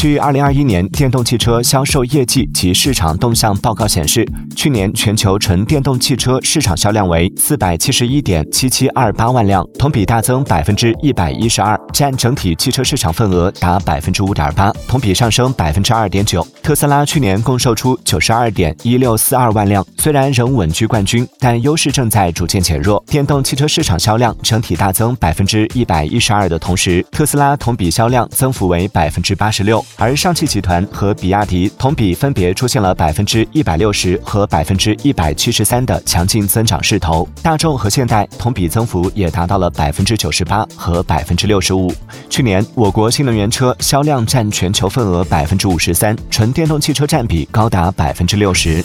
据二零二一年电动汽车销售业绩及市场动向报告显示，去年全球纯电动汽车市场销量为四百七十一点七七二八万辆，同比大增百分之一百一十二，占整体汽车市场份额达百分之五点八，同比上升百分之二点九。特斯拉去年共售出九十二点一六四二万辆，虽然仍稳居冠军，但优势正在逐渐减弱。电动汽车市场销量整体大增百分之一百一十二的同时，特斯拉同比销量增幅为百分之八十六。而上汽集团和比亚迪同比分别出现了百分之一百六十和百分之一百七十三的强劲增长势头，大众和现代同比增幅也达到了百分之九十八和百分之六十五。去年，我国新能源车销量占全球份额百分之五十三，纯电动汽车占比高达百分之六十。